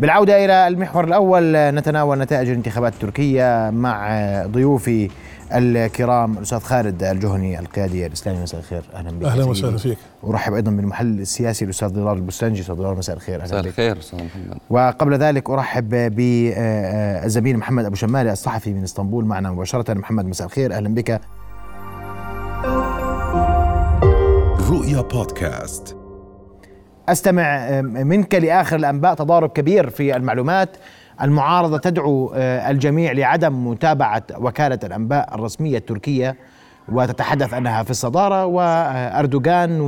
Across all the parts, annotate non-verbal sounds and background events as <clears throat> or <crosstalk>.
بالعودة إلى المحور الأول نتناول نتائج الانتخابات التركية مع ضيوفي الكرام الأستاذ خالد الجهني القيادي الإسلامي. مساء الخير. أهلا بك أهلا وسهلا فيك. أرحب أيضا بالمحلل السياسي الأستاذ ضرار البستنجي. أستاذ ضرار مساء الخير. مساء الخير أستاذ محمد. وقبل ذلك أرحب بالزميل محمد أبو شمالة الصحفي من إسطنبول. معنا مباشرة. محمد مساء الخير. أهلا بك. رؤيا بودكاست. أستمع منك لآخر الأنباء تضارب كبير في المعلومات. المعارضة تدعو آه، الجميع لعدم متابعة وكالة الأنباء الرسمية التركية وتتحدث أنها في الصدارة وأردوغان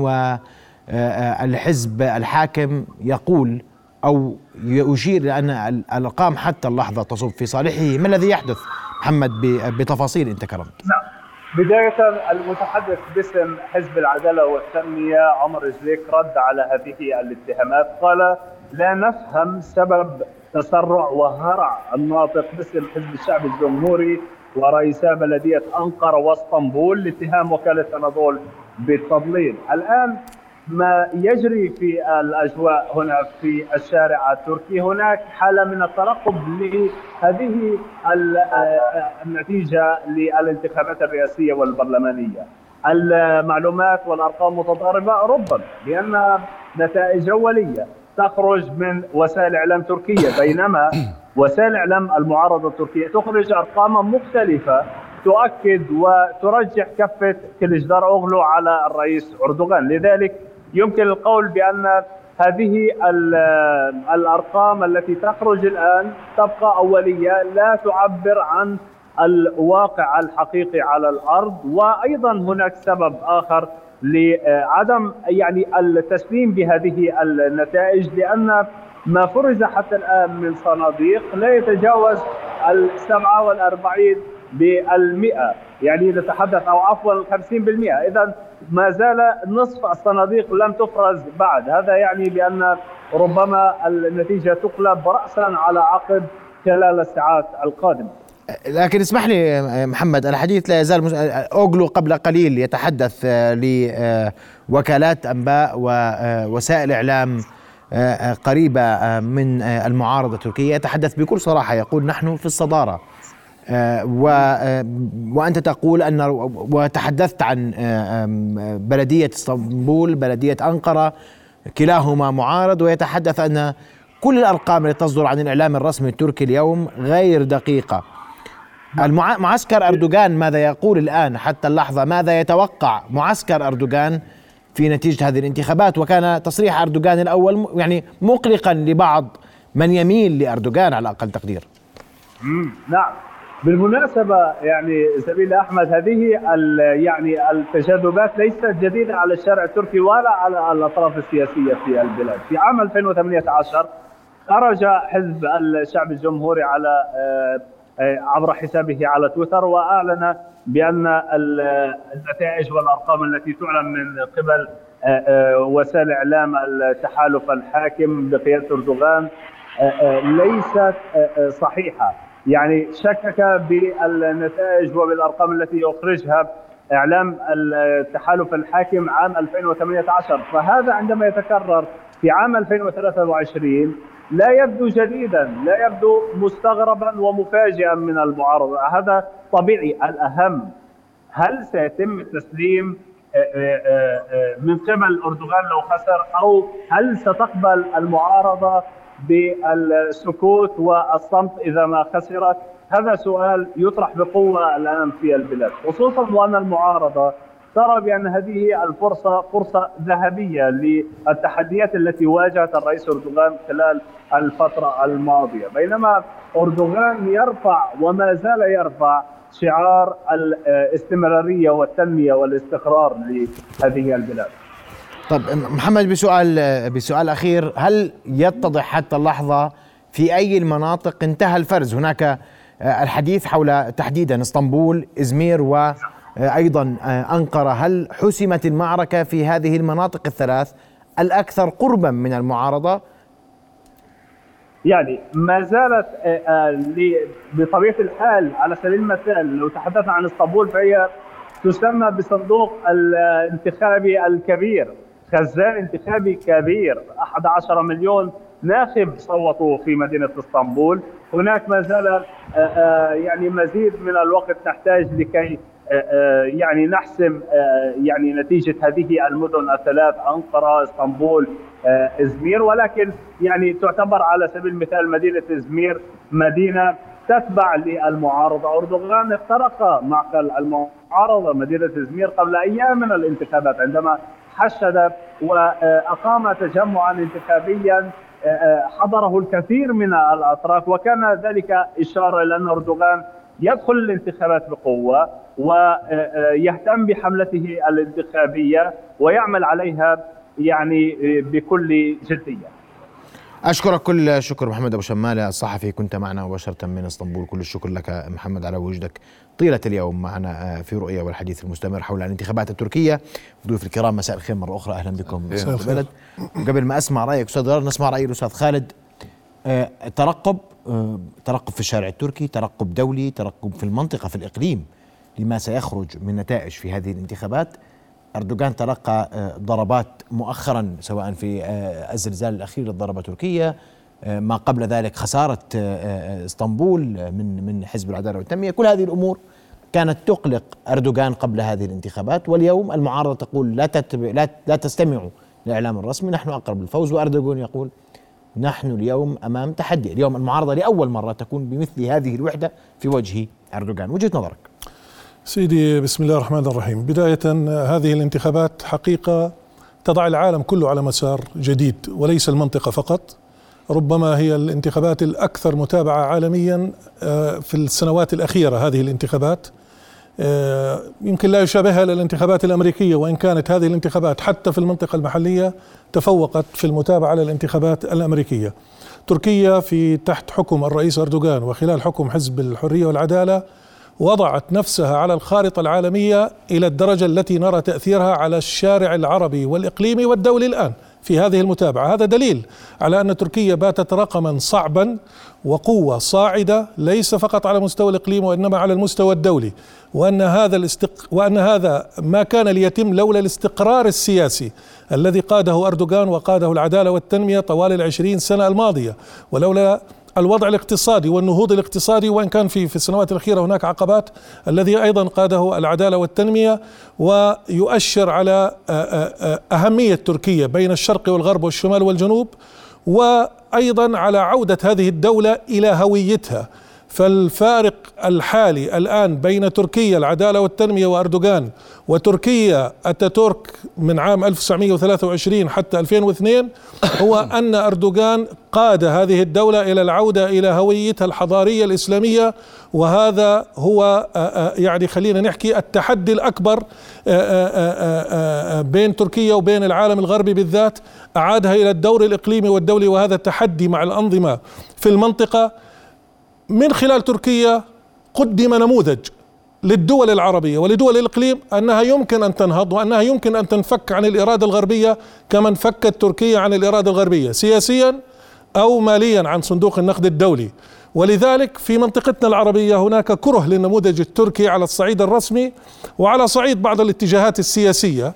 والحزب الحاكم يقول أو يشير إلى ان الأرقام حتى اللحظة تصب في صالحه. ما الذي يحدث؟ محمد بتفاصيل انت كرمت نعم. بداية المتحدث باسم حزب العدالة والتنمية عمر جليك رد على هذه الاتهامات قال لا نفهم سبب تسرع وهرع الناطق باسم حزب الشعب الجمهوري ورئيسا بلدية أنقرة واسطنبول لاتهام وكالة أناضول بالتضليل. الآن ما يجري في الأجواء هنا في الشارع التركي. هناك حالة من الترقب لهذه النتيجة للانتخابات الرئاسية والبرلمانية. المعلومات والأرقام متضاربة ربما لأن نتائج أولية تخرج من وسائل إعلام تركية. بينما وسائل إعلام المعارضة التركية تخرج ارقاما مختلفة تؤكد وترجح كفة كليجدار اوغلو على الرئيس أردوغان. لذلك يمكن القول بأن هذه الأرقام التي تخرج الآن تبقى أولية لا تعبر عن الواقع الحقيقي على الأرض وأيضا هناك سبب آخر لعدم يعني التسليم بهذه النتائج لأن ما فرز حتى الآن من صناديق لا يتجاوز ال 47 بالمئة يعني نتحدث أو عفوا 50% إذا ما زال نصف الصناديق لم تفرز بعد. هذا يعني بأن ربما النتيجة تقلب رأسا على عقب خلال الساعات القادمة. لكن اسمح لي محمد الحديث لا يزال أوغلو قبل قليل يتحدث لوكالات أنباء ووسائل إعلام قريبة من المعارضة التركية. يتحدث بكل صراحة يقول نحن في الصدارة. آه، و آه، وأنت تقول أن وتحدثت عن آه، بلدية إسطنبول بلدية أنقرة كلاهما معارض ويتحدث أن كل الأرقام التي تصدر عن الإعلام الرسمي التركي اليوم غير دقيقة. معسكر أردوغان ماذا يقول الآن؟ حتى اللحظة ماذا يتوقع معسكر أردوغان في نتيجة هذه الانتخابات؟ وكان تصريح أردوغان الأول يعني مقلقا لبعض من يميل لأردوغان على أقل تقدير. نعم. بالمناسبة يعني سبيل أحمد هذه يعني التجاذبات ليست جديدة على الشارع التركي ولا على الأطراف السياسية في البلاد. في عام 2018 خرج حزب الشعب الجمهوري على آه، آه، عبر حسابه على تويتر وأعلن بأن النتائج والأرقام التي تعلن من قبل آه، وسائل إعلام التحالف الحاكم بقيادة أردوغان ليست صحيحة. يعني شكك بالنتائج وبالأرقام التي يخرجها إعلام التحالف الحاكم عام 2018 فهذا عندما يتكرر في عام 2023 لا يبدو جديدا لا يبدو مستغربا ومفاجئا من المعارضة. هذا طبيعي الأهم هل سيتم تسليم آه، آه، آه، من قبل أردوغان لو خسر أو هل ستقبل المعارضة بالسكوت والصمت إذا ما خسرت. هذا سؤال يطرح بقوة الآن في البلاد خصوصا وأن المعارضة ترى بأن هذه الفرصة فرصة ذهبية للتحديات التي واجهت الرئيس أردوغان خلال الفترة الماضية. بينما أردوغان يرفع وما زال يرفع شعار الاستمرارية والتنمية والاستقرار لهذه البلاد. طيب محمد بسؤال بسؤال أخير. هل يتضح حتى اللحظة في أي المناطق انتهى الفرز؟ هناك آه، الحديث حول تحديدا إسطنبول إزمير وأيضا آه، أنقرة. هل حسمت المعركة في هذه المناطق الثلاث الأكثر قربا من المعارضة؟ يعني ما زالت آه، بطبيعة الحال على سبيل المثال لو تحدثنا عن إسطنبول فهي تسمى بصندوق الانتخابي الكبير. خزان انتخابي كبير. 11 مليون ناخب صوتوا في مدينة إسطنبول. هناك ما زال آه، آه، يعني مزيد من الوقت نحتاج لكي آه، يعني نحسم يعني نتيجة هذه المدن الثلاث أنقرة إسطنبول إزمير. ولكن يعني تعتبر على سبيل المثال مدينة إزمير مدينة تتبع للمعارضة. أردوغان اخترق معقل المعارضة مدينة إزمير قبل أيام من الانتخابات عندما حشد وأقام تجمعا انتخابيا حضره الكثير من الأطراف وكان ذلك إشارة إلى أن أردوغان يدخل الانتخابات بقوة ويهتم بحملته الانتخابية ويعمل عليها يعني بكل جدية. أشكرك كل شكر محمد أبو شماله الصحفي كنت معنا مباشرة من إسطنبول. كل الشكر لك محمد على وجودك طيلة اليوم معنا في رؤية والحديث المستمر حول الانتخابات التركية. ضيوف الكرام مساء الخير مرة أخرى. أهلا بكم البلد قبل ما أسمع رأيك أستاذ نسمع رأي الأستاذ خالد. آه، ترقب آه، ترقب في الشارع التركي ترقب دولي ترقب في المنطقة في الإقليم لما سيخرج من نتائج في هذه الانتخابات. أردوغان تلقى آه، ضربات مؤخرا سواء في آه، الزلزال الأخير اللي ضرب تركيا آه، ما قبل ذلك خسارة إسطنبول من من حزب العدالة والتنمية. كل هذه الأمور كانت تقلق أردوغان قبل هذه الانتخابات. واليوم المعارضة تقول لا لا لا تستمعوا للإعلام الرسمي نحن أقرب للفوز. وأردوغان يقول نحن اليوم أمام تحدي. اليوم المعارضة لأول مرة تكون بمثل هذه الوحدة في وجه أردوغان. وجهة نظرك؟ سيدي بسم الله الرحمن الرحيم. بداية هذه الانتخابات حقيقة تضع العالم كله على مسار جديد وليس المنطقة فقط. ربما هي الانتخابات الأكثر متابعة عالميا آه، في السنوات الأخيرة هذه الانتخابات. آه، يمكن لا يشابهها الانتخابات الأمريكية وإن كانت هذه الانتخابات حتى في المنطقة المحلية تفوقت في المتابعة على الانتخابات الأمريكية. تركيا في تحت حكم الرئيس أردوغان وخلال حكم حزب الحرية والعدالة وضعت نفسها على الخارطة العالمية إلى الدرجة التي نرى تأثيرها على الشارع العربي والإقليمي والدولي الآن في هذه المتابعة. هذا دليل على أن تركيا باتت رقما صعبا وقوة صاعدة ليس فقط على مستوى الإقليم وإنما على المستوى الدولي وأن هذا الاستق... وأن هذا ما كان ليتم لولا الاستقرار السياسي الذي قاده أردوغان وقاده العدالة والتنمية طوال العشرين سنة الماضية ولولا الوضع الاقتصادي والنهوض الاقتصادي وإن كان في في السنوات الأخيرة هناك عقبات الذي أيضا قاده العدالة والتنمية ويؤشر على أهمية تركيا بين الشرق والغرب والشمال والجنوب وأيضا على عودة هذه الدولة إلى هويتها. فالفارق الحالي الآن بين تركيا العدالة والتنمية وأردوغان وتركيا أتاتورك من عام 1923 حتى 2002 هو أن أردوغان قاد هذه الدولة إلى العودة إلى هويتها الحضارية الإسلامية وهذا هو يعني خلينا نحكي التحدي الأكبر بين تركيا وبين العالم الغربي بالذات أعادها إلى الدور الإقليمي والدولي وهذا تحدي مع الأنظمة في المنطقة. من خلال تركيا قدم نموذج للدول العربية ولدول الإقليم أنها يمكن أن تنهض وأنها يمكن أن تنفك عن الإرادة الغربية كما انفكت تركيا عن الإرادة الغربية سياسيا أو ماليا عن صندوق النقد الدولي. ولذلك في منطقتنا العربية هناك كره للنموذج التركي على الصعيد الرسمي وعلى صعيد بعض الاتجاهات السياسية.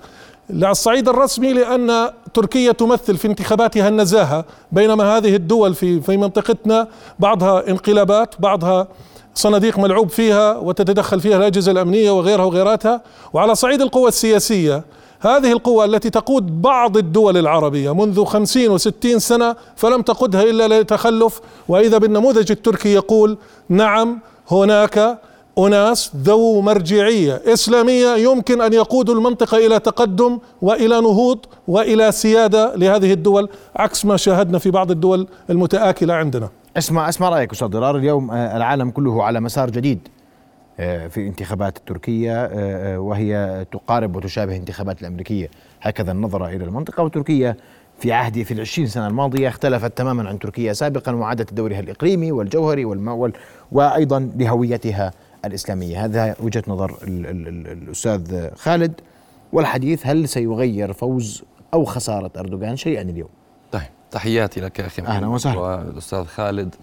على الصعيد الرسمي لأن تركيا تمثل في انتخاباتها النزاهة بينما هذه الدول في في منطقتنا بعضها انقلابات بعضها صناديق ملعوب فيها وتتدخل فيها الأجهزة الأمنية وغيرها وغيراتها. وعلى صعيد القوى السياسية هذه القوى التي تقود بعض الدول العربية منذ خمسين وستين سنة فلم تقودها إلا لتخلف. وإذا بالنموذج التركي يقول نعم هناك أناس ذو مرجعية إسلامية يمكن أن يقودوا المنطقة إلى تقدم وإلى نهوض وإلى سيادة لهذه الدول عكس ما شاهدنا في بعض الدول المتآكلة عندنا. اسمع اسمع رأيك أستاذ ضرار. اليوم آه، العالم كله على مسار جديد آه، في انتخابات تركيا آه، وهي تقارب وتشابه الانتخابات الأمريكية. هكذا النظرة إلى المنطقة وتركيا في عهد في العشرين سنة الماضية اختلفت تماما عن تركيا سابقا وعادت دورها الإقليمي والجوهري والمول وأيضا لهويتها الإسلامية. هذا وجهة نظر ال ال ال الأستاذ خالد. والحديث هل سيغير فوز أو خسارة أردوغان شيئا اليوم؟ طيب تحياتي لك يا أخي أهلا وسهلا. والأستاذ خالد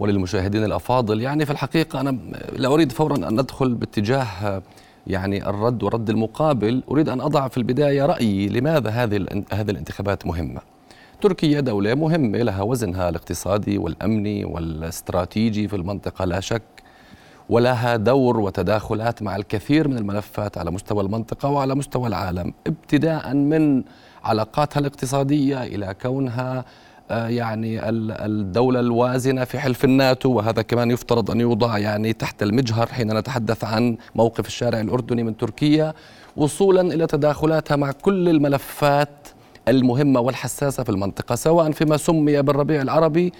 وللمشاهدين الأفاضل. يعني في الحقيقة أنا لا أريد فورا أن ندخل باتجاه يعني الرد والرد المقابل. أريد أن أضع في البداية رأيي لماذا هذه هذه الانتخابات مهمة. تركيا دولة مهمة لها وزنها الاقتصادي والأمني والإستراتيجي في المنطقة لا شك. ولها دور وتداخلات مع الكثير من الملفات على مستوى المنطقة وعلى مستوى العالم ابتداء من علاقاتها الاقتصادية إلى كونها آه، يعني الدولة الوازنة في حلف الناتو وهذا كمان يفترض أن يوضع يعني تحت المجهر حين نتحدث عن موقف الشارع الأردني من تركيا وصولا إلى تداخلاتها مع كل الملفات المهمة والحساسة في المنطقة سواء فيما سمي بالربيع العربي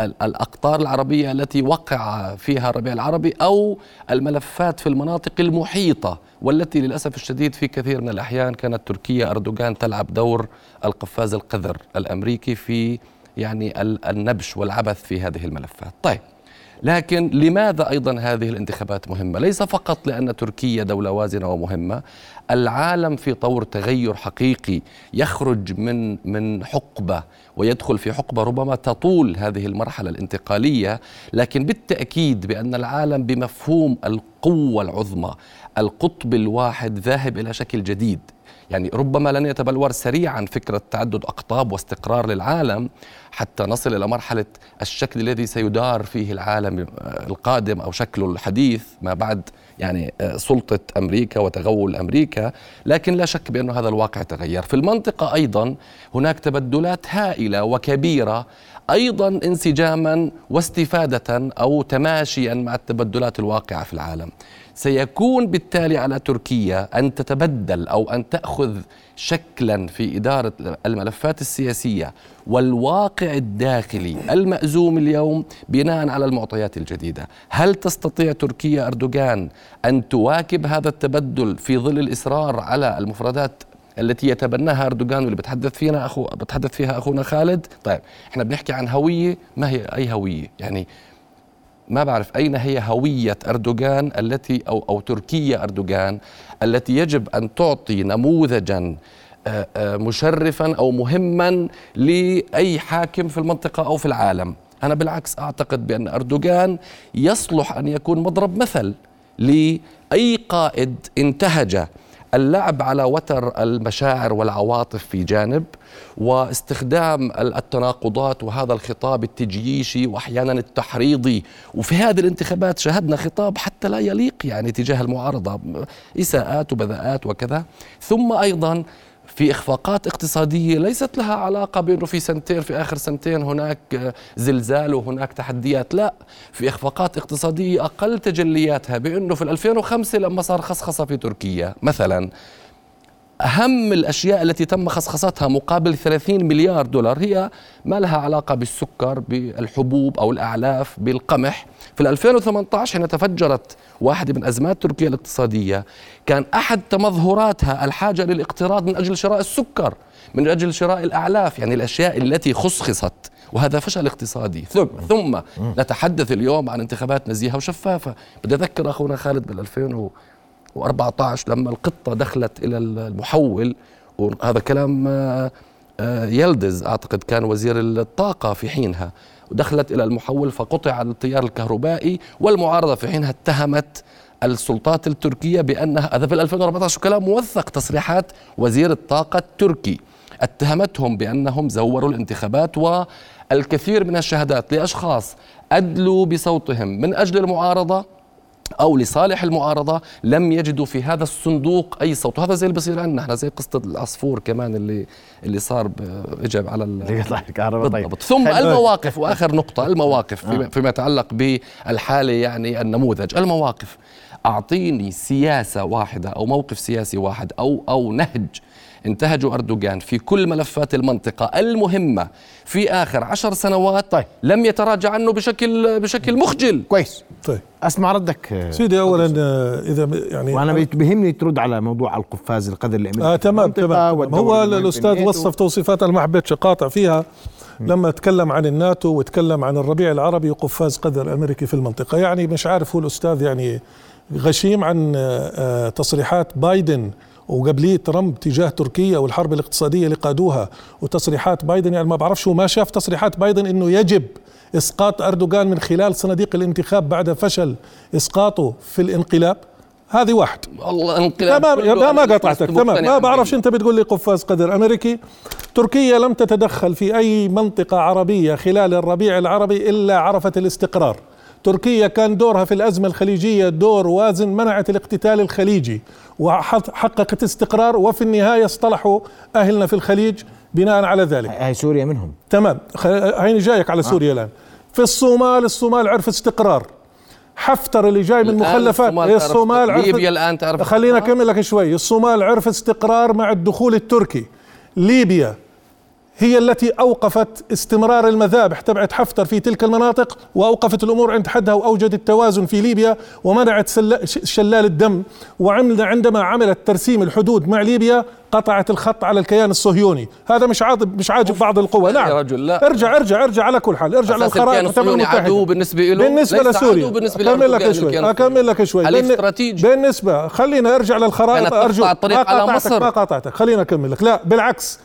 الأقطار العربية التي وقع فيها الربيع العربي أو الملفات في المناطق المحيطة والتي للأسف الشديد في كثير من الأحيان كانت تركيا أردوغان تلعب دور القفاز القذر الأمريكي في يعني النبش والعبث في هذه الملفات. طيب لكن لماذا أيضا هذه الانتخابات مهمة؟ ليس فقط لأن تركيا دولة وازنة ومهمة، العالم في طور تغير حقيقي يخرج من من حقبة ويدخل في حقبة ربما تطول هذه المرحلة الانتقالية، لكن بالتأكيد بأن العالم بمفهوم القوة العظمى، القطب الواحد ذاهب إلى شكل جديد، يعني ربما لن يتبلور سريعا فكرة تعدد أقطاب واستقرار للعالم حتى نصل إلى مرحلة الشكل الذي سيدار فيه العالم القادم أو شكله الحديث ما بعد يعني سلطة أمريكا وتغول أمريكا لكن لا شك بأن هذا الواقع تغير في المنطقة أيضا هناك تبدلات هائلة وكبيرة أيضا انسجاما واستفادة أو تماشيا مع التبدلات الواقعة في العالم. سيكون بالتالي على تركيا أن تتبدل أو أن تأخذ شكلا في إدارة الملفات السياسية والواقع الداخلي المأزوم اليوم بناء على المعطيات الجديدة، هل تستطيع تركيا أردوغان أن تواكب هذا التبدل في ظل الإصرار على المفردات التي يتبناها أردوغان واللي بتحدث فينا اخو بتحدث فيها أخونا خالد؟ طيب إحنا بنحكي عن هوية ما هي أي هوية؟ يعني ما بعرف أين هي هوية أردوغان التي أو أو تركيا أردوغان التي يجب أن تعطي نموذجا آه، آه، مشرفا أو مهما لأي حاكم في المنطقة أو في العالم. أنا بالعكس أعتقد بأن أردوغان يصلح أن يكون مضرب مثل لأي قائد انتهج. اللعب على وتر المشاعر والعواطف في جانب واستخدام التناقضات وهذا الخطاب التجييشي واحيانا التحريضي. وفي هذه الانتخابات شاهدنا خطاب حتى لا يليق يعني تجاه المعارضة إساءات وبذاءات وكذا. ثم أيضا في إخفاقات اقتصادية ليست لها علاقة بأنه في سنتين في آخر سنتين هناك زلزال وهناك تحديات. لا في إخفاقات اقتصادية أقل تجلياتها بأنه في 2005 لما صار خصخصة في تركيا مثلا أهم الأشياء التي تم خصخصتها مقابل 30 مليار دولار هي ما لها علاقة بالسكر بالحبوب أو الأعلاف بالقمح. في 2018 حين تفجرت واحدة من أزمات تركيا الاقتصادية كان أحد تمظهراتها الحاجة للاقتراض من أجل شراء السكر من أجل شراء الأعلاف يعني الأشياء التي خصخصت. وهذا فشل اقتصادي. ثم ثم نتحدث اليوم عن انتخابات نزيهة وشفافة. بدي أذكر أخونا خالد بال 2014 لما القطة دخلت إلى المحول وهذا كلام آه، آه، يلدز أعتقد كان وزير الطاقة في حينها ودخلت إلى المحول فقطع التيار الكهربائي والمعارضة في حينها اتهمت السلطات التركية بأنها هذا في 2014 كلام موثق تصريحات وزير الطاقة التركي اتهمتهم بأنهم زوروا الانتخابات والكثير من الشهادات لأشخاص أدلوا بصوتهم من أجل المعارضة. أو لصالح المعارضة لم يجدوا في هذا الصندوق أي صوت. وهذا زي اللي بصير عندنا إحنا زي قصة العصفور كمان اللي اللي صار اجى على اللي يطلع الكهرباء. طيب. ثم المواقف. وآخر نقطة المواقف فيما, فيما يتعلق بالحالة يعني النموذج. المواقف. أعطيني سياسة واحدة أو موقف سياسي واحد أو أو نهج انتهجوا أردوغان في كل ملفات المنطقة المهمة في آخر عشر سنوات طيب. لم يتراجع عنه بشكل بشكل مخجل. كويس. طيب. أسمع ردك سيدي اولا آه، إذا يعني وأنا بيهمني ترد على موضوع القفاز القدر الامريكي آه تمام تمام. هو الأستاذ وصف توصيفات أنا ما حبيتش اقاطع فيها لما تكلم عن الناتو وتكلم عن الربيع العربي وقفاز قدر امريكي في المنطقة. يعني مش عارف هو الأستاذ يعني غشيم عن آه، آه، تصريحات بايدن وقبليه ترامب تجاه تركيا والحرب الاقتصادية اللي قادوها وتصريحات بايدن. يعني ما بعرفش هو ما شاف تصريحات بايدن إنه يجب إسقاط أردوغان من خلال صناديق الانتخاب بعد فشل إسقاطه في الانقلاب؟ هذه واحد. والله انقلاب تمام ما, ما قطعتك تمام. ما بعرفش أنت بتقول لي قفاز قدر. أمريكي تركيا لم تتدخل في أي منطقة عربية خلال الربيع العربي إلا عرفت الاستقرار. تركيا كان دورها في الأزمة الخليجية دور وازن منعت الاقتتال الخليجي وحققت استقرار وفي النهاية اصطلحوا أهلنا في الخليج بناء على ذلك. هاي سوريا منهم. تمام. هيني جايك على سوريا الآن. في الصومال الصومال عرف استقرار. حفتر اللي جاي من مخلفات الصومال إيه الصومال عرف ليبيا الآن تعرف خلينا؟ أكمل لك شوي. الصومال عرف استقرار مع الدخول التركي. ليبيا هي التي أوقفت استمرار المذابح تبعت حفتر في تلك المناطق وأوقفت الأمور عند حدها وأوجدت توازن في ليبيا ومنعت شلال الدم. وعمل عندما عملت ترسيم الحدود مع ليبيا قطعت الخط على الكيان الصهيوني. هذا مش عاجب مش عاجب بعض القوى. يا نعم. رجل، لا. ارجع ارجع ارجع على كل حال. ارجع للخرائط الكيان الصهيوني المتحدة. عدو بالنسبة له بالنسبة ليس لسوريا. عدو بالنسبة أكمل لك شوي. أكمل لك شوي. بالن- استراتيجي. بالنسبة خلينا أرجع للخرائط. الطريق ما على قاطعتك مصر. ما قاطعتك خلينا أكمل لك. لا بالعكس.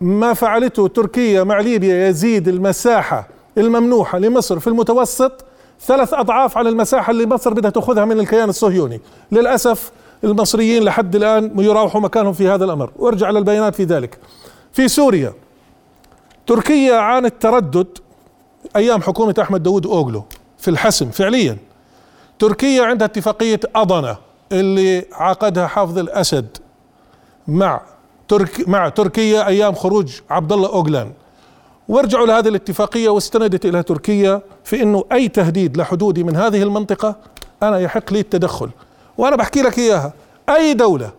ما فعلته تركيا مع ليبيا يزيد المساحة الممنوحة لمصر في المتوسط. ثلاث أضعاف على المساحة اللي مصر بدها تأخذها من الكيان الصهيوني. للأسف المصريين لحد الآن يراوحوا مكانهم في هذا الأمر. وارجع للبيانات في ذلك. في سوريا تركيا عانت تردد أيام حكومة أحمد داود أوغلو في الحسم فعليا. تركيا عندها اتفاقية أضنة اللي عقدها حافظ الأسد مع ترك مع تركيا أيام خروج عبد الله اوغلان وارجعوا لهذه الاتفاقية واستندت إلى تركيا في إنه أي تهديد لحدودي من هذه المنطقة أنا يحق لي التدخل. وأنا بحكي لك إياها أي دولة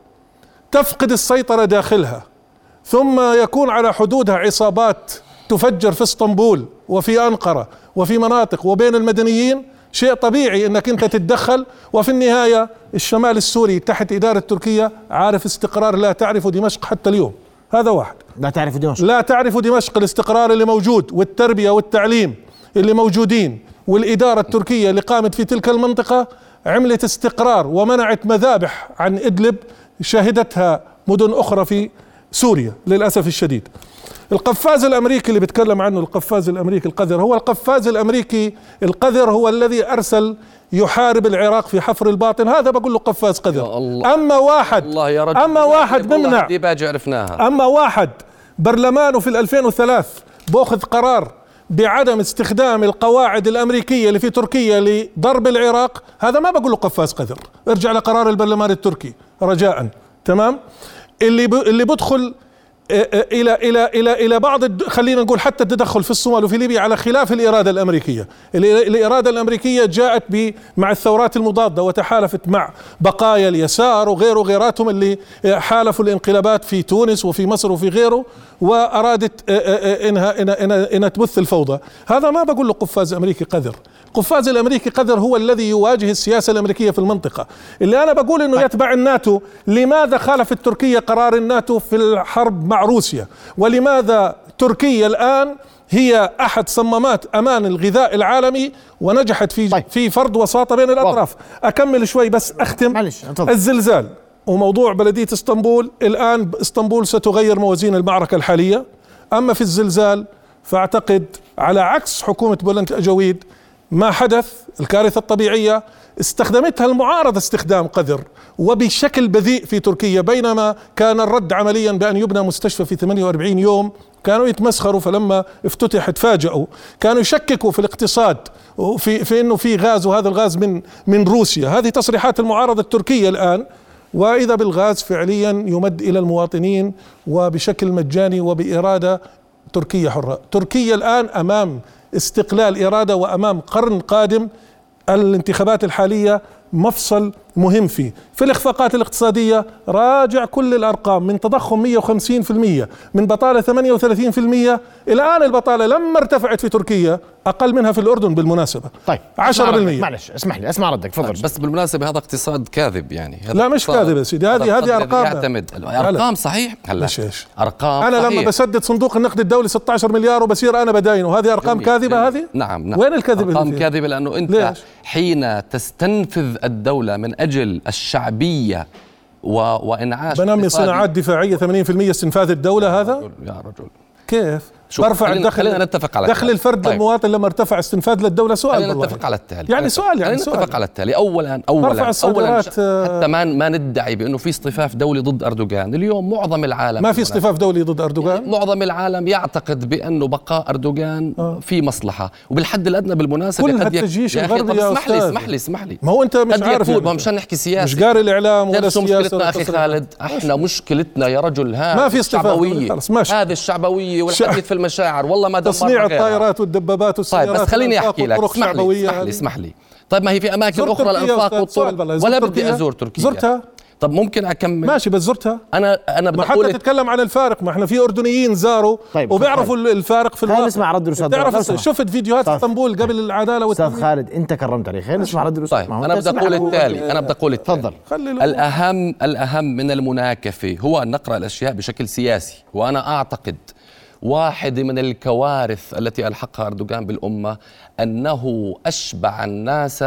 تفقد السيطرة داخلها ثم يكون على حدودها عصابات تفجر في إسطنبول وفي أنقرة وفي مناطق وبين المدنيين شيء طبيعي إنك أنت تتدخل. وفي النهاية الشمال السوري تحت إدارة تركيا عارف استقرار لا تعرف دمشق حتى اليوم. هذا واحد. لا تعرف دمشق. لا تعرف دمشق الاستقرار اللي موجود والتربية والتعليم اللي موجودين والإدارة التركية اللي قامت في تلك المنطقة عملت استقرار ومنعت مذابح عن إدلب شهدتها مدن أخرى في سوريا للأسف الشديد. القفاز الأمريكي اللي بيتكلم عنه القفاز الأمريكي القذر هو القفاز الأمريكي القذر هو الذي أرسل يحارب العراق في حفر الباطن. هذا بقول له قفاز يا قذر الله. أما واحد الله يا رجل. أما واحد ديباج عرفناها. أما واحد برلمانه في 2003 بأخذ قرار بعدم استخدام القواعد الأمريكية اللي في تركيا لضرب العراق هذا ما بقول له قفاز قذر. ارجع لقرار البرلمان التركي رجاء. تمام؟ اللي ب... اللي بدخل إلى إلى إلى إلى بعض. خلينا نقول حتى التدخل في الصومال وفي ليبيا على خلاف الإرادة الأمريكية، ال- الإرادة الأمريكية جاءت مع الثورات المضادة وتحالفت مع بقايا اليسار وغيره غيراتهم اللي حالفوا الانقلابات في تونس وفي مصر وفي غيره وأرادت إنها إنها إنها, إنها تبث الفوضى، هذا ما بقول له قفاز أمريكي قذر، قفاز الأمريكي قذر هو الذي يواجه السياسة الأمريكية في المنطقة، اللي أنا بقول إنه يتبع الناتو، لماذا خالفت تركيا قرار الناتو في الحرب مع روسيا؟ ولماذا تركيا الآن هي أحد صمامات أمان الغذاء العالمي ونجحت في طيب. في فرض وساطة بين الأطراف، أكمل شوي بس أختم معلش،. الزلزال وموضوع بلدية إسطنبول، الآن إسطنبول ستغير موازين المعركة الحالية، أما في الزلزال فأعتقد على عكس حكومة بولند أجويد ما حدث الكارثة الطبيعية استخدمتها المعارضة استخدام قذر وبشكل بذيء في تركيا بينما كان الرد عمليا بأن يبنى مستشفى في 48 يوم كانوا يتمسخروا فلما افتتح تفاجئوا كانوا يشككوا في الاقتصاد وفي في إنه في غاز وهذا الغاز من من روسيا. هذه تصريحات المعارضة التركية الآن وإذا بالغاز فعليا يمد إلى المواطنين وبشكل مجاني وبإرادة تركيا حرة. تركيا الآن أمام استقلال إرادة وأمام قرن قادم الانتخابات الحالية مفصل مهم فيه في الإخفاقات الاقتصادية راجع كل الأرقام من تضخم 150% من بطالة 38% الآن البطالة لما ارتفعت في تركيا أقل منها في الأردن بالمناسبة طيب 10% اسمع ردك. معلش اسمح لي اسمع ردك تفضل بس بالمناسبة هذا اقتصاد كاذب يعني هذا لا مش كاذب يا سيدي، هذه- هذه أرقام. يعتمد. ارقام صحيح هلا مش إيش. أرقام أنا صحيح. لما بسدد صندوق النقد الدولي 16 مليار وبصير أنا بداينه هذه أرقام جميل، كاذبة جميل. هذه نعم نعم وين الكذب فيها؟ كاذبة لأنه أنت ليش؟ حين تستنفذ الدولة من أجل الشعبية و... وإنعاش بنمي صناعات دفاعية 80% استنفاذ الدولة هذا؟ يا رجل. كيف؟ شوف برفع خلينا, الدخل خلينا نتفق على دخل. الفرد طيب. للمواطن لما ارتفع استنفاد للدولة سؤال خلينا. نتفق على التالي يعني سؤال يعني سؤال. نتفق على التالي اولا اولا اولا. حتى ما ما ندعي بأنه في اصطفاف دولي ضد أردوغان اليوم معظم العالم ما في اصطفاف دولي ضد أردوغان معظم العالم يعتقد بانه بقاء أردوغان آه. في مصلحة وبالحد الأدنى بالمناسبة كل قد أخي الغربي يا اسمح لي. اسمح لي اسمح لي ما هو أنت مش عارف يعني. ما مشان نحكي سياسه مش قاري الإعلام ولا السياسة مشكلتنا أخي. خالد إحنا مشكلتنا يا رجل هذه ما في اصطفاف. ماشي. هذه الشعبوية والحديث في المشاعر والله ما دمرنا تصنيع. الطائرات والدبابات والسيارات طيب بس خليني أحكي لك اسمح لي اسمح لي. اسمح لي طيب ما هي في أماكن زرت أخرى الانفاق؟ سؤال والطرق. ولا بدي؟ أزور تركيا زرتها طب ممكن أكمل ماشي بس زرتها أنا أنا ما حتى تتكلم عن الفارق ما إحنا في أردنيين زاروا طيب، وبيعرفوا الفارق في خلينا الواقع نسمع رد الأستاذ بتعرف. شفت فيديوهات. اسطنبول قبل العدالة أستاذ والتنمية خالد أنت كرمت عليه خلينا نسمع رد الأستاذ. طيب أنا بدي أقول. التالي أنا بدي أقول التالي تفضل الأهم الأهم من المناكفة هو أن نقرأ الأشياء بشكل سياسي وأنا أعتقد واحدة من الكوارث التي ألحقها أردوغان بالأمة أنه أشبع الناس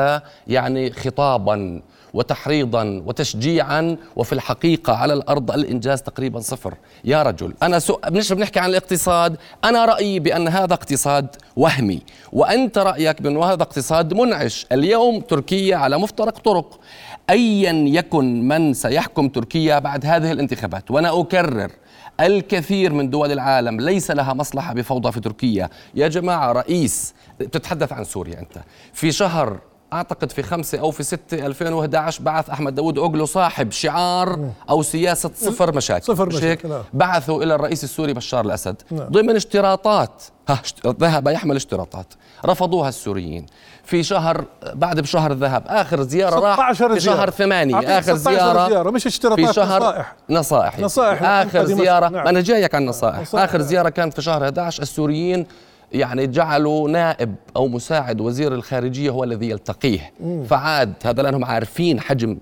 يعني خطابا وتحريضا وتشجيعا وفي الحقيقة على الأرض الإنجاز تقريبا صفر. يا رجل أنا سو... بنحكي عن الاقتصاد أنا رأيي بأن هذا اقتصاد وهمي وأنت رأيك بأنه هذا اقتصاد منعش. اليوم تركيا على مفترق طرق. ايا يكن من سيحكم تركيا بعد هذه الانتخابات وأنا أكرر الكثير من دول العالم ليس لها مصلحة بفوضى في تركيا. يا جماعة رئيس بتتحدث عن سوريا أنت. في شهر أعتقد في خمسة أو في ستة 2011 بعث أحمد داود أوغلو صاحب شعار أو سياسة صفر مشاكل صفر مش مشاكل، هيك؟ نعم. بعثوا إلى الرئيس السوري بشار الأسد نعم. ضمن اشتراطات ها ذهب يحمل اشتراطات رفضوها السوريين في شهر بعد بشهر ذهب آخر زيارة راح 16 في زيارة. شهر ثمانية أعطيك آخر 16 زيارة زيارة مش اشتراطات في شهر نصائح. نصائح نصائح آخر زيارة. نعم. أنا جايك عن النصائح نصائح. آخر زيارة كانت في شهر 11 السوريين يعني جعلوا نائب أو مساعد وزير الخارجية هو الذي يلتقيه فعاد هذا لأنهم عارفين حجم.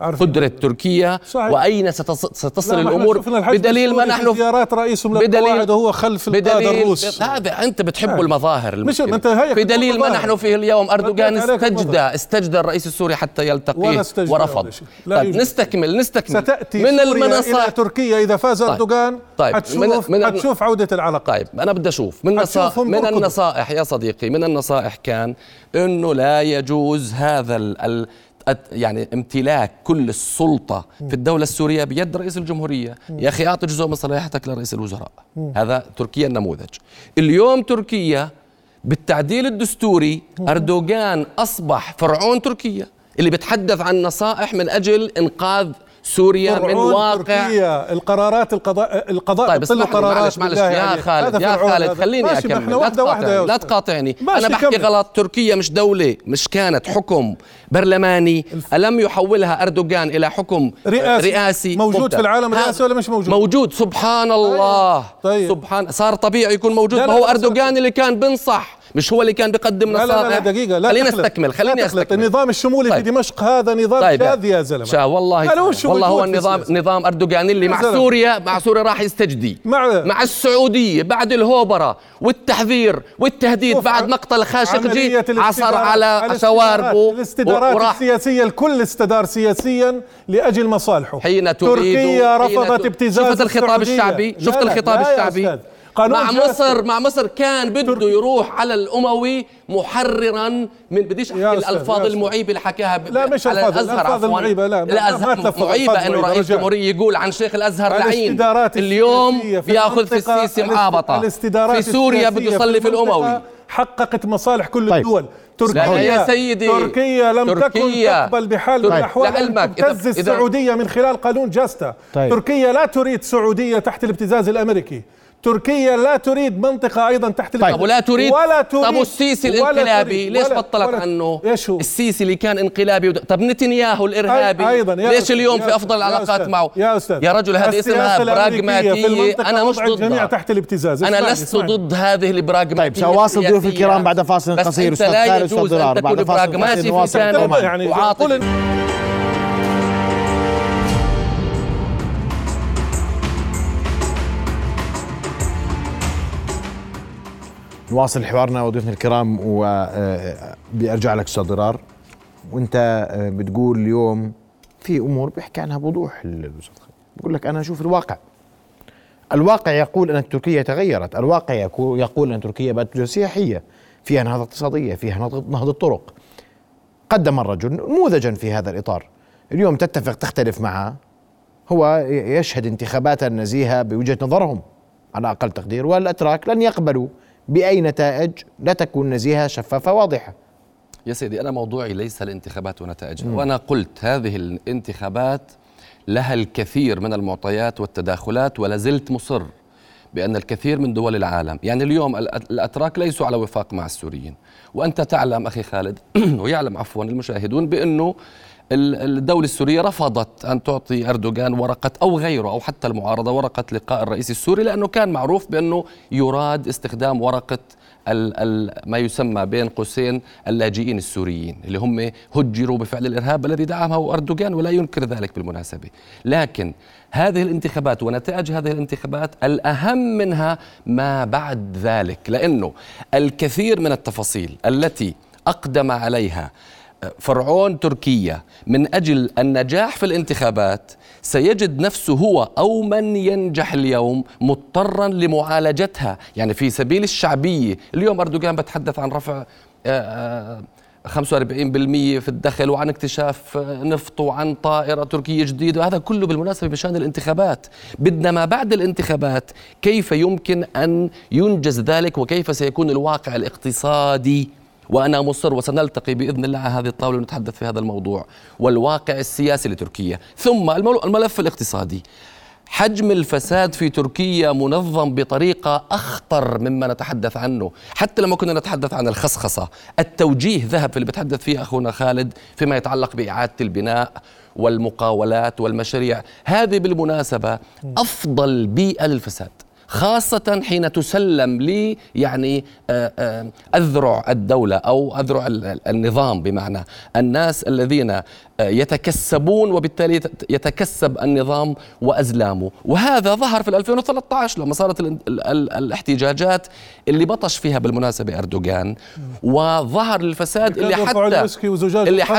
قدرة تركيا صحيح. وأين ستص- ستصل الأمور بدليل ما نحن زيارات رئيسهم بدليل- وهو خلف القادة الروس هذا أنت بتحب يعني. المظاهر مش- أنت هيك في دليل ما. نحن فيه اليوم عليك استجدى. استجدى الرئيس السوري حتى يلتقيه ورفض طيب. نستكمل نستكمل ستأتي من إلى المنصات تركيا إذا فاز أردوغان طيب، حتشوف من- من- حتشوف عودة العلاقه طيب أنا بدي أشوف من من. النصائح يا صديقي من النصائح كان إنه لا يجوز هذا يعني امتلاك كل السلطة في الدولة السورية بيد رئيس الجمهورية يا أخي أعطي جزء من صلاحيتك لرئيس الوزراء هذا تركيا النموذج اليوم تركيا بالتعديل الدستوري أردوغان أصبح فرعون تركيا اللي بتحدث عن نصائح من أجل إنقاذ سوريا من واقع تركيا القرارات القضاء القضاء طيب لي قرارات معلش معلش يا عليك. خالد يا خالد. خليني أكمل لا تقاطعني لا. تقاطعني أنا بحكي كمل. غلط تركيا مش دولة مش كانت حكم برلماني ألم يحولها أردوغان إلى حكم رئاسي. رئاسي موجود مبدأ. في العالم رئاسي ولا مش موجود؟ موجود سبحان الله طيب. سبحان صار طبيعي يكون موجود ما هو أردوغان اللي كان بنصح مش هو اللي كان بيقدم لا لا نصائح لا, لا دقيقة لا خليني. أستكمل خليني. أستكمل النظام الشمولي طيب. في دمشق هذا نظام طيب شاذ يا زلمة شا والله والله هو النظام. نظام أردوغان اللي مع زلمة. سوريا مع سوريا راح يستجدي مع- مع السعودية بعد الهوبرة والتحذير والتهديد بعد مقتل خاشقجي عصر على شواربه الاستدارات وراح السياسية الكل استدار سياسيا لأجل مصالحه حين تريد تركيا حين رفضت ابتزاز شفت الخطاب السعودية. الشعبي لا شفت لا، الخطاب لا الشعبي. قانون مع. مصر مع مصر كان بده يروح على الأموي محررا من بديش احكي الألفاظ. المعيبة اللي حكاها ب- لا، مش على الألفاظ، الازهر المعيبة، لا، ما- الأزهر معيبة إنه رئيس رجاء. جمهورية يقول عن شيخ الأزهر لعين الاستدارات اليوم بياخذ في السيسي معابطة الاستدارات في سوريا بده يصلي في الأموي حققت مصالح كل طيب. الدول لا تركيا يا سيدي تركيا لم تكن تركيا. تقبل بحال من. الأحوال ان تبتز السعودية من خلال قانون جاستا طيب. تركيا لا تريد سعودية تحت الابتزاز الأمريكي تركيا لا تريد منطقة أيضا تحت طيب. ولا تريد ولا تريد طب والسيسي ولا الانقلابي؟ ليش ولا- بطلت ولا- عنه إيش هو؟ السيسي اللي كان انقلابي ود... طب نتنياهو الإرهابي أي- أيضا. يا ليش أستاذ، اليوم يا في يا العلاقات أستاذ، معه؟ يا أستاذ. يا رجل هذه اسمها المنطقة أنا مش ضدها. تحت الابتزاز. اسمعني، لست اسمعني. ضد هذه البراغماتيه طيب سأواصل ضيوف. الكرام بعد فاصل قصير. أستاذ خالد أستاذ ضرار بعد فاصل قصير. نواصل. معك. يعني وعاطفي نواصل حوارنا وضيوفنا الكرام وبيرجع لك أستاذ ضرار. وأنت آه، بتقول اليوم في أمور بيحكي عنها بوضوح الاستاذ بقول لك أنا أشوف الواقع. الواقع يقول أن تركيا تغيرت. الواقع يقو- يقول أن تركيا بقت وجهة سياحية. فيها نهضة اقتصادية فيها نهضة طرق. قدم الرجل نموذجا في هذا الإطار. اليوم تتفق تختلف معه هو يشهد انتخابات نزيهة بوجهة نظرهم. على أقل تقدير. والأتراك لن يقبلوا بأي نتائج لا تكون نزيهة شفافة واضحة. يا سيدي أنا موضوعي ليس الانتخابات ونتائجها وأنا قلت هذه الانتخابات لها الكثير من المعطيات والتداخلات ولا زلت مصر بأن الكثير من دول العالم. يعني اليوم الأ- الأتراك ليسوا على وفاق مع السوريين. وأنت تعلم أخي خالد <clears throat> ويعلم عفوا المشاهدون بأنه الدولة السورية رفضت أن تعطي أردوغان ورقة أو غيره أو حتى المعارضة ورقة لقاء الرئيس السوري لأنه كان معروف بأنه يراد استخدام ورقة ال ال ما يسمى بين قوسين اللاجئين السوريين اللي هم هجروا بفعل الإرهاب الذي دعمه أردوغان ولا ينكر ذلك بالمناسبة. لكن هذه الانتخابات ونتائج هذه الانتخابات الأهم منها ما بعد ذلك لأنه الكثير من التفاصيل التي أقدم عليها فرعون تركيا من أجل النجاح في الانتخابات سيجد نفسه هو أو من ينجح اليوم مضطرا لمعالجتها. يعني في سبيل الشعبية اليوم أردوغان بتحدث عن رفع آه، آه، 45% في الدخل وعن اكتشاف نفط وعن طائرة تركية جديدة وهذا كله بالمناسبة بشأن الانتخابات. بدنا ما بعد الانتخابات كيف يمكن أن ينجز ذلك وكيف سيكون الواقع الاقتصادي وأنا مصر وسنلتقي بإذن الله على هذه الطاولة ونتحدث في هذا الموضوع والواقع السياسي لتركيا. ثم المل- الملف الاقتصادي. حجم الفساد في تركيا منظم بطريقة أخطر مما نتحدث عنه. حتى لما كنا نتحدث عن الخصخصة التوجيه ذهب في اللي بتحدث فيه أخونا خالد فيما يتعلق بإعادة البناء والمقاولات والمشاريع. هذه بالمناسبة أفضل بيئة للفساد. خاصة حين تسلم لي يعني آه، آه، أذرع الدولة أو أذرع ال- ال- النظام بمعنى الناس الذين آه، يتكسبون وبالتالي يت- يتكسب النظام وأزلامه وهذا ظهر في 2013 لما صارت ال ال ال الاحتجاجات اللي بطش فيها بالمناسبة أردوغان وظهر الفساد اللي حتى اللي حتى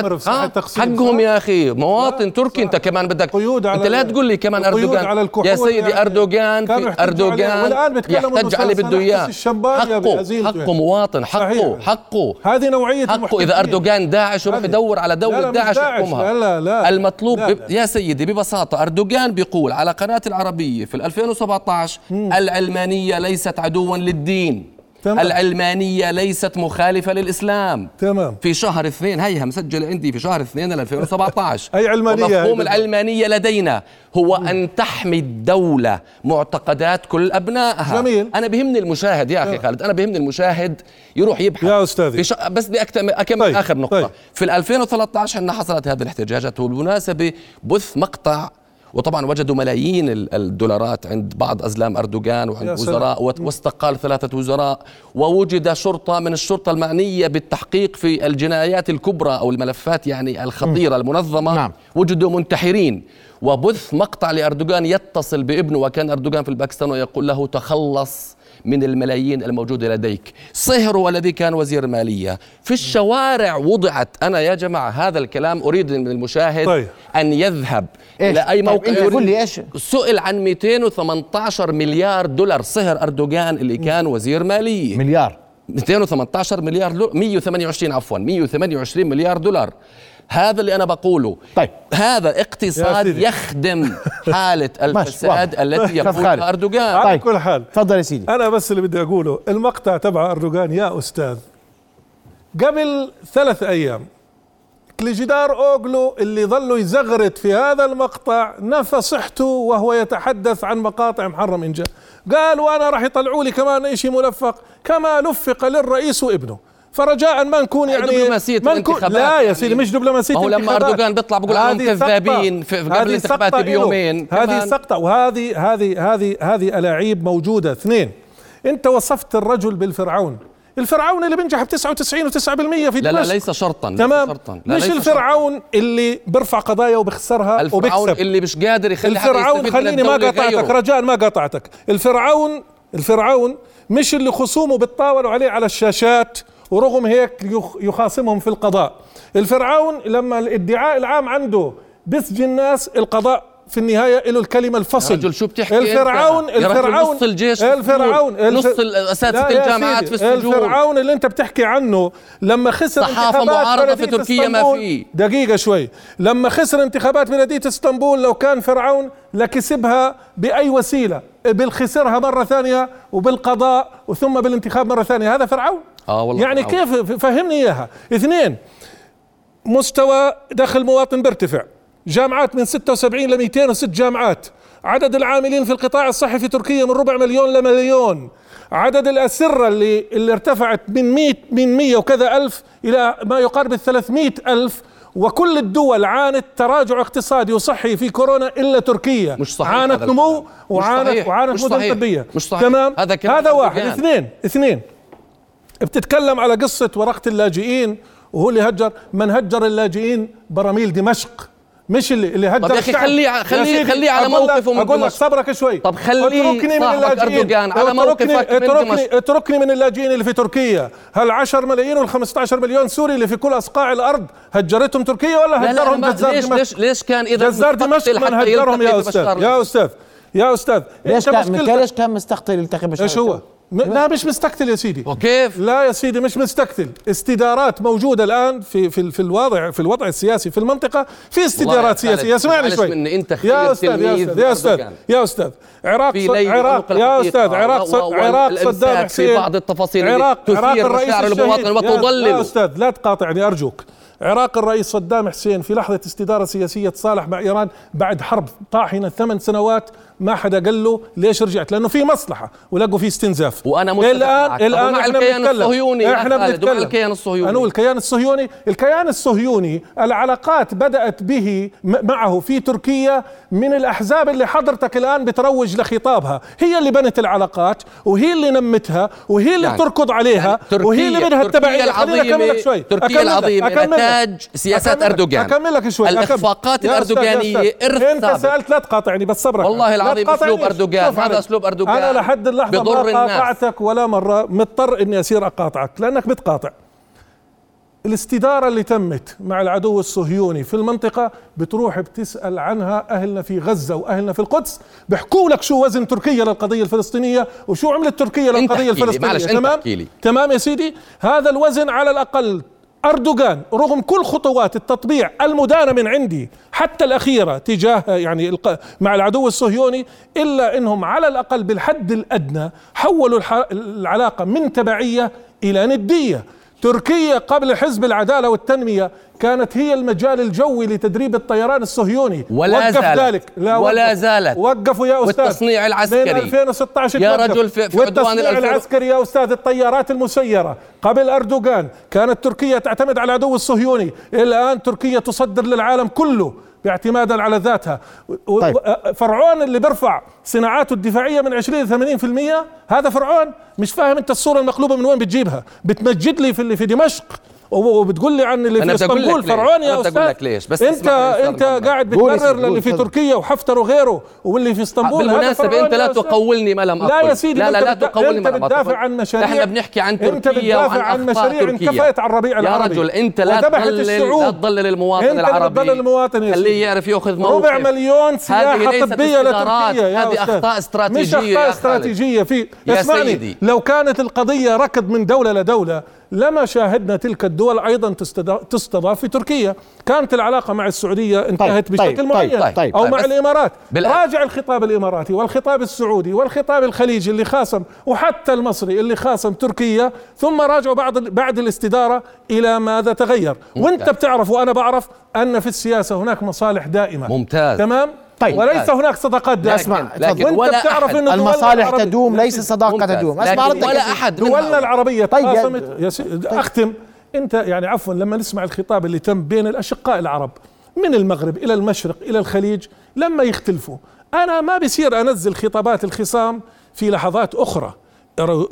حقهم؟ يا أخي مواطن تركي صح. أنت كمان بدك قيود على أنت لا تقول لي كمان أردوغان على يا سيدي يعني أردوغان أردوغان عليه. والآن بيتكلموا إنه يحتج عليه بده الشمبانيا حقه حقه. مواطن حقه صحيح. حقه هذه نوعية حقه. إذا أردوغان داعش يروح يدور على دولة لا، داعش. يحكمها لا، لا،. المطلوب لا،. لا. يا سيدي ببساطة أردوغان بيقول على قناة العربية في 2017 العلمانية ليست عدوا للدين تمام. العلمانيه ليست مخالفة للإسلام تمام في شهر اثنين هيها مسجلة عندي في شهر اثنين 2017 <laughs> أي علمانية هاي مفهوم بالضبط؟ العلمانية لدينا هو أن تحمي الدولة معتقدات كل أبنائها جميل. أنا بهمني المشاهد يا أخي خالد أنا بهمني المشاهد يروح يبحث يا أستاذي. في ش... بس بدي. أكمل طيب، آخر نقطة طيب. في ال 2013 عندنا حصلت هذه الاحتجاجات وبالمناسبة بث مقطع وطبعا وجدوا ملايين ال- الدولارات عند بعض أزلام أردوغان وعند. وزراء واستقال ثلاثة وزراء ووجد شرطة من الشرطة المعنية بالتحقيق في الجنايات الكبرى أو الملفات يعني الخطيرة المنظمة نعم. وجدوا منتحرين وبث مقطع لأردوغان يتصل بابنه وكان أردوغان في الباكستان ويقول له تخلص من الملايين الموجودة لديك. صهر والذي كان وزير مالية. في الشوارع وضعت. أنا يا جماعة هذا الكلام أريد من المشاهد طيب. أن يذهب. إيش؟ إلى أي طيب، موقع؟ يريد- قل لي إيش؟ سئل عن 218 مليار دولار. صهر أردوغان اللي كان وزير مالية. مليار. 218 مليار دولار. 128 عفوا 128 مليار دولار. هذا اللي أنا بقوله طيب. هذا اقتصاد. يخدم <laughs> حالة الفساد. التي شوف يقولها خالد. أردوغان على طيب. كل حال تفضل يا سيدي أنا بس اللي بدي أقوله المقطع تبع أردوغان يا أستاذ قبل ثلاث أيام كليجدار أوغلو اللي ظلوا يزغرت في هذا المقطع نفى صحته وهو يتحدث عن مقاطع محرم إنجاز قال وأنا راح يطلعوا لي كمان شيء ملفق كما لفق للرئيس وابنه فرجاء ما نكون هاي يعني دبلوماسية ما نكون لا يا يعني. سيدي مش دبلوماسية ما هو لما. أردوغان بيطلع بيقول عنهم. كذابين قبل الانتخابات بيومين. هذه. سقطة وهذه هذه هذه هذه ألاعيب موجودة اثنين أنت وصفت الرجل بالفرعون الفرعون اللي بينجح ب 99 و9% في لا لا دمشق. ليس شرطا ليس تمام شرطا لا مش ليس الفرعون اللي بيرفع قضايا وبخسرها شرطاً. الفرعون وبيكسب اللي مش قادر يخلي الفرعون خليني ما قاطعتك غيره. رجاء ما قاطعتك الفرعون الفرعون مش اللي خصومه بيتطاولوا عليه على الشاشات ورغم هيك يخ- يخاصمهم في القضاء الفرعون لما الادعاء العام عنده بسجن الناس القضاء في النهاية له الكلمة الفصل رجل شو بتحكي؟ الفرعون الفرعون نص الجيش الفرعون. نص يا الجامعات في السجون. الفرعون اللي أنت بتحكي عنه لما خسر صحافة انتخابات معارضة في تركيا ما في. دقيقة شوي لما خسر انتخابات بلدية إسطنبول لو كان فرعون لكسبها بأي وسيلة بالخسرها مرة ثانية وبالقضاء وثم بالانتخاب مرة ثانية هذا فرعون آه والله يعني. كيف فهمني إياها اثنين مستوى دخل المواطن بيرتفع جامعات من 76 ل 206 جامعات عدد العاملين في القطاع الصحي في تركيا من ربع مليون لمليون عدد الأسرة اللي اللي ارتفعت من 100 من 100 وكذا ألف إلى ما يقارب ال 300 ألف وكل الدول عانت تراجع اقتصادي وصحي في كورونا إلا تركيا مش صحيح عانت نمو الكلام. مش وعانت صحيح. وعانت مدن. طبية مش صحيح. تمام هذا هذا واحد. اثنين اثنين بتتكلم على قصة ورقة اللاجئين وهو اللي هجر من هجر اللاجئين براميل دمشق مش اللي اللي هجر طب يا الشعب. خليه- خليه- على موقفه من أقول لك. صبرك شوي طب خليه اتركني من اللاجئين على اتركني- موقفك من اتركني دمشق. اتركني من اللاجئين اللي في تركيا هل 10 ملايين وال 15 مليون سوري اللي في كل أصقاع الأرض هجرتهم تركيا ولا لا لا هجرهم ما جزار ليش دمشق ليش ليش كان إذا جزار دمشق مستقتل من حتى هجرهم يا أستاذ؟ يا أستاذ يا أستاذ ليش كان مشكلتك- ليش كان مستقتل يلتقي بشار إيش هو؟ م- لا مش مستقتل يا سيدي. وكيف؟ لا يا سيدي مش مستقتل استدارات موجودة الآن في في في الوضع في الوضع السياسي في المنطقة. في استدارات سياسية. اسمعني شوي. مني، أنت يا أستاذ يا أستاذ يا أستاذ. يا أستاذ. عراق في عراق يا أستاذ عراق عراق صدام في حسين. بعض التفاصيل عراق عراق الرئيس الشهيد. المواطن وتضلله. يا أستاذ لا تقاطعني أرجوك. عراق الرئيس صدام حسين في لحظة استدارة سياسية تصالح مع إيران بعد حرب طاحنة ثمان سنوات ما حدا قال له ليش رجعت؟ لأنه في مصلحة ولقوا في استنزاف. وأنا متفق الآن معك. ومع إحنا الكيان. الصهيوني؟ إحنا بنتكلم. الكيان الصهيوني. أنا الكيان الصهيوني الكيان الصهيوني العلاقات بدأت به معه في تركيا من الأحزاب اللي حضرتك الآن بتروج لخطابها. هي اللي بنت العلاقات وهي اللي نمتها وهي اللي يعني- بتركض عليها يعني وهي اللي تركيا- منها تركيا التبعية خليني العظيمة- أكملك شوي. تركيا أكملك- نتاج سياسات أكملك- أردوغان. أكملك شوي. أستاذ، إرث أنت ثابت. سألت لا تقاطعني بس صبرك. والله العظيم تقاطعني. أسلوب أردوغان. شوف هذا علي. أسلوب أردوغان. أنا لحد اللحظة بضر ما. قاطعتك ولا مرة مضطر إني أصير أقاطعك لأنك بتقاطع الاستدارة اللي تمت مع العدو الصهيوني في المنطقة بتروح بتسأل عنها أهلنا في غزة وأهلنا في القدس بيحكوا لك شو وزن تركيا للقضية الفلسطينية وشو عملت تركيا معلش، أنت تمام. تمام يا سيدي هذا الوزن على الأقل أردوغان رغم كل خطوات التطبيع المدانة من عندي حتى الأخيرة تجاه يعني مع العدو الصهيوني إلا أنهم على الأقل بالحد الأدنى حولوا العلاقة من تبعية إلى ندية. تركيا قبل حزب العدالة والتنمية كانت هي المجال الجوي لتدريب الطيران الصهيوني ولا وقف زالت. ذلك لا ولا وقف. زالت. وقفوا يا أستاذ والتصنيع العسكري. من 2016 يا. رجل في- في والتصنيع الألف- العسكري يا أستاذ الطيارات المسيرة قبل أردوغان كانت تركيا تعتمد على العدو الصهيوني الآن تركيا تصدر للعالم كله باعتمادا على ذاتها. طيب. فرعون اللي بيرفع صناعاته الدفاعية من 20 ل 80% هذا فرعون مش فاهم أنت الصورة المقلوبة من وين بتجيبها. بتمجد لي في اللي في دمشق. وبتقول لي عن اللي في إسطنبول. فرعون يا أستاذ لك ليش. بس انت يا أنت. قاعد يا بتبرر للي في. تركيا وحفتر وغيره واللي في إسطنبول هذا بالمناسبة يا لا. تقولني ما لم لا أقل يا سيدي لا لا لا تقولني أنت ما لم أقل بتدافع عن مشاريع إحنا بنحكي عن أنت تركيا بتدافع وعن عن مشاريع. انكفأت على الربيع يا العربي رجل أنت لا تضلل. لا تضلل المواطن أنت العربي بتضلل المواطن يا خليه. يعرف يأخذ موقف ربع مليون سياحة طبية لتركيا يا هذه أستاذ. أخطاء استراتيجية مش يا أخطاء خالد. استراتيجية في يا اسمعني سيدي. لو كانت القضية ركض من دولة لدولة لما شاهدنا تلك الدول تستضا- تستضاف في تركيا. كانت العلاقة مع السعودية انتهت طيب، بشكل طيب، معين طيب، طيب، طيب، مع بس الإمارات. بالأ- راجع الخطاب الإماراتي والخطاب السعودي والخطاب الخليجي اللي خاصم وحتى المصري اللي خاصم تركيا ثم راجعوا بعد بعد الاستدارة إلى ماذا تغير. وأنت. بتعرف وأنا بعرف أن في السياسة هناك مصالح دائمة. ممتاز. تمام؟ طيب. وليس ممتاز. هناك صداقات. دائمة أسمع، لكن ولا بتعرف أحد. إنه المصالح تدوم ليس صداقة ممتاز. تدوم أسمع ردك ولا من دولنا هؤلاء. العربية. طيب يا- سيدي أختم. أنت يعني عفوا لما نسمع الخطاب اللي تم بين الأشقاء العرب من المغرب إلى المشرق إلى الخليج لما يختلفوا. أنا ما بصير أنزل خطابات الخصام في لحظات أخرى.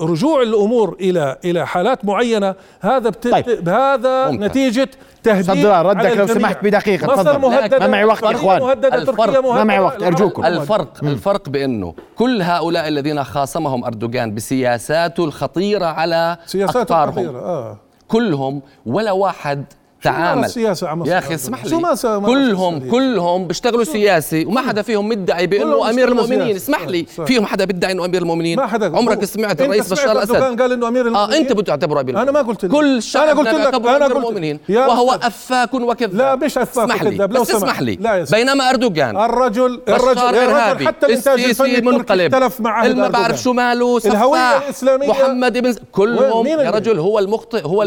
رجوع الأمور إلى إلى حالات معينة هذا بت... طيب. هذا ممتاز. نتيجة تهديد صدر ردك على لو. سمحت بدقيقة، مصر تفضل. ما معي وقت يا. مهدده الفرق. تركيا ما معي وقت، العرب أرجوكم. مهددة. الفرق الفرق بأنه كل هؤلاء الذين خاصمهم أردوغان بسياساته الخطيرة على سياسات أقطارهم خطيرة آه كلهم ولا واحد تعامل. السياسة عم يا أخي اسمح لي. ما ما كلهم كلهم بيشتغلوا سياسي وما حدا فيهم مدعي بأنه أمير المؤمنين. اسمح لي. فيهم حدا بيدعي إنه أمير المؤمنين؟ ما حدا عمرك سمعت الرئيس بشار الأسد؟ قال إنه أمير آه المؤمنين؟ انت بتعتبره أمير أنا ما المؤمنين. قلت لك. كل الشعب أنا قلت لك- أمير قلت- المؤمنين. وهو. أفاك وكذاب. لا مش أفاك اسمح لي. وكذاب، لو بس. اسمح لي. بينما أردوغان الرجل الرجل ارهابي حتى الإنتاج الفني منقلب. اختلف مع عهد اللي ما بعرف. شو ماله؟ سفاح الهوية الإسلامية- محمد بن كلهم يا رجل هو المخطئ. هو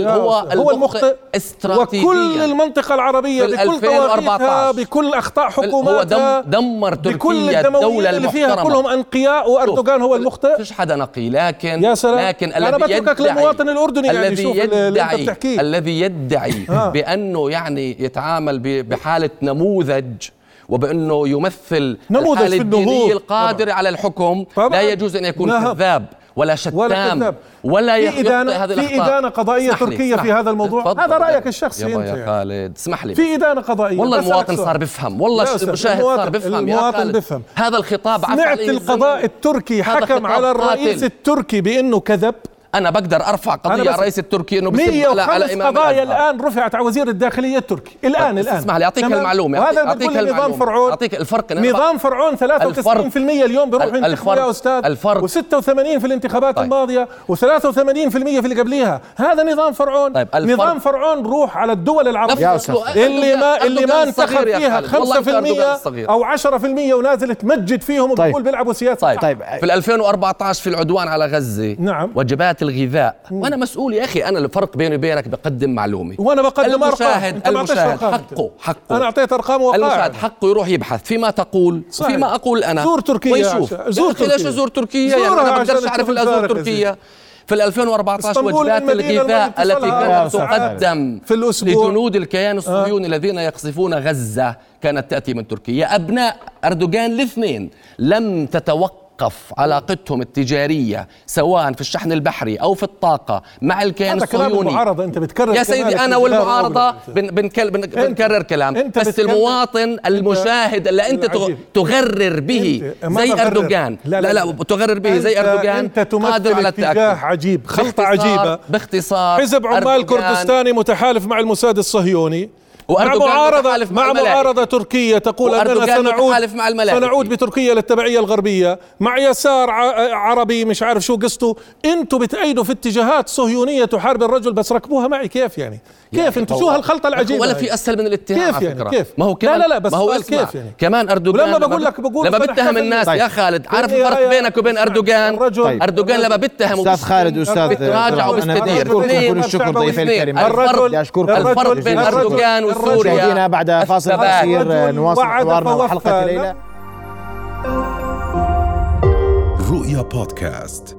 هو المخطئ استراتيجيا وكل المنطقة العربية بكل 2014 طوائفها بكل أخطاء هو حكوماتها دم دمر بكل تركيا الدولة الدمويين اللي فيها المحترمة كلهم أنقياء وأردوغان هو المخطئ فيش حدا نقي لكن يا سلام. لكن أنا الذي بتركك يدعي للمواطن الأردني يعني الذي اللي أنت يدعي بتحكيه. الذي يدعي. بأنه يعني يتعامل ب- بحالة نموذج وبأنه يمثل نموذج النهوض. الدينية القادر على الحكم طبعاً. لا يجوز أن يكون. كذاب ولا شتام ولا كذاب ولا في إدانة هذه في الأخطاء إدانة قضائية تركية في. هذا الموضوع. هذا رأيك الشخصي يابا أنت يا. خالد اسمح لي في إدانة قضائية والله المواطن. صار بفهم والله المشاهد صار بفهم يا المواطن خالد. بفهم. هذا الخطاب سمعت القضاء. التركي حكم على الرئيس. التركي بأنه كذب أنا بقدر أرفع قضية على الرئيس التركي إنه بسب على على 105 امام قضايا الأزهر. الآن رفعت على وزير الداخلية التركي الآن بس الآن اسمح لي أعطيك؟ المعلومة وهذا أعطيك نظام المعلومة. فرعون أعطيك الفرق نظام فرعون 63% اليوم بيروح ينتخبوا يا الفرق- أستاذ الفرق- و86 في الانتخابات طيب. الماضية و83% في اللي قبليها هذا نظام فرعون طيب، الفرق- نظام فرعون روح على الدول. الوقت اللي ما اللي ما انتخب فيها خالد. والله أنت أردوغان 5% صغير. أو 10% ونازل تمجد فيهم طيب. وبتقول بيلعبوا سياسة طيب طيب. في 2014 في العدوان على غزة نعم. وجبات الغذاء وأنا مسؤول يا أخي أنا الفرق بيني وبينك بقدم معلومه وأنا بقدم أرقام. المشاهد أعطيتش المشاهد. حقه حقه. أنا أعطيت أرقام وقائع المشاهد حقه يروح يبحث. فيما تقول صحيح. وفيما أقول أنا. زور تركيا ويشوف. زور يا أخي ليش تركيا. ازور تركيا؟ يعني أنا بقدرش أعرف ازور تركيا. في ال 2014 إسطنبول وجبات الغذاء التي كانت تقدم في الأسبوع. لجنود الكيان الصهيوني الذين يقصفون غزة كانت تأتي من تركيا. أبناء أردوغان الاثنين لم تتوقف علاقتهم التجارية سواء في الشحن البحري أو في الطاقة مع الكيان الصهيوني المعارضة أنت بتكرر يا سيدي والمعارضة الأول. بن بنكل بن بنكرر كلام أنت بس المواطن المشاهد اللي أنت العجيب. تغرر به أنت ما زي بغرر. أردوغان لا، لا لا، لا. تغرر به زي أنت- أردوغان أنت تمثل قادر على اتجاه عجيب باختصار- عجيبة باختصار حزب عمال أردوغان كردستاني متحالف مع الموساد الصهيوني مع معارضة مع. معارضة تركية تقول أننا سنعود مع الملائكة. سنعود بتركيا للتبعية الغربية مع يسار ع- عربي مش عارف شو قصته أنتوا بتأيدوا في اتجاهات صهيونية تحارب الرجل بس ركبوها معي كيف يعني كيف أنتوا شو هالخلطة العجيبة ولا؟ في أسهل من الاتهام كيف يعني؟ فكرة. كيف؟ ما هو لا، كمان لا، لا، بس ما هو كيف يعني؟ كمان أردوغان ولما بقول لك- بقول لما بتهم الناس طيب. يا خالد عارف إيه الفرق؟ بينك وبين أردوغان الرجل- طيب. أردوغان لما بيتهم أستاذ خالد واستاذ بتراجع وبستدير. الشكر ضيفي. الكريم الفرق- بين جزيلاً. وسوريا مشاهدينا بعد فاصل. قصير نواصل حوارنا. حلقة الليلة رؤيا بودكاست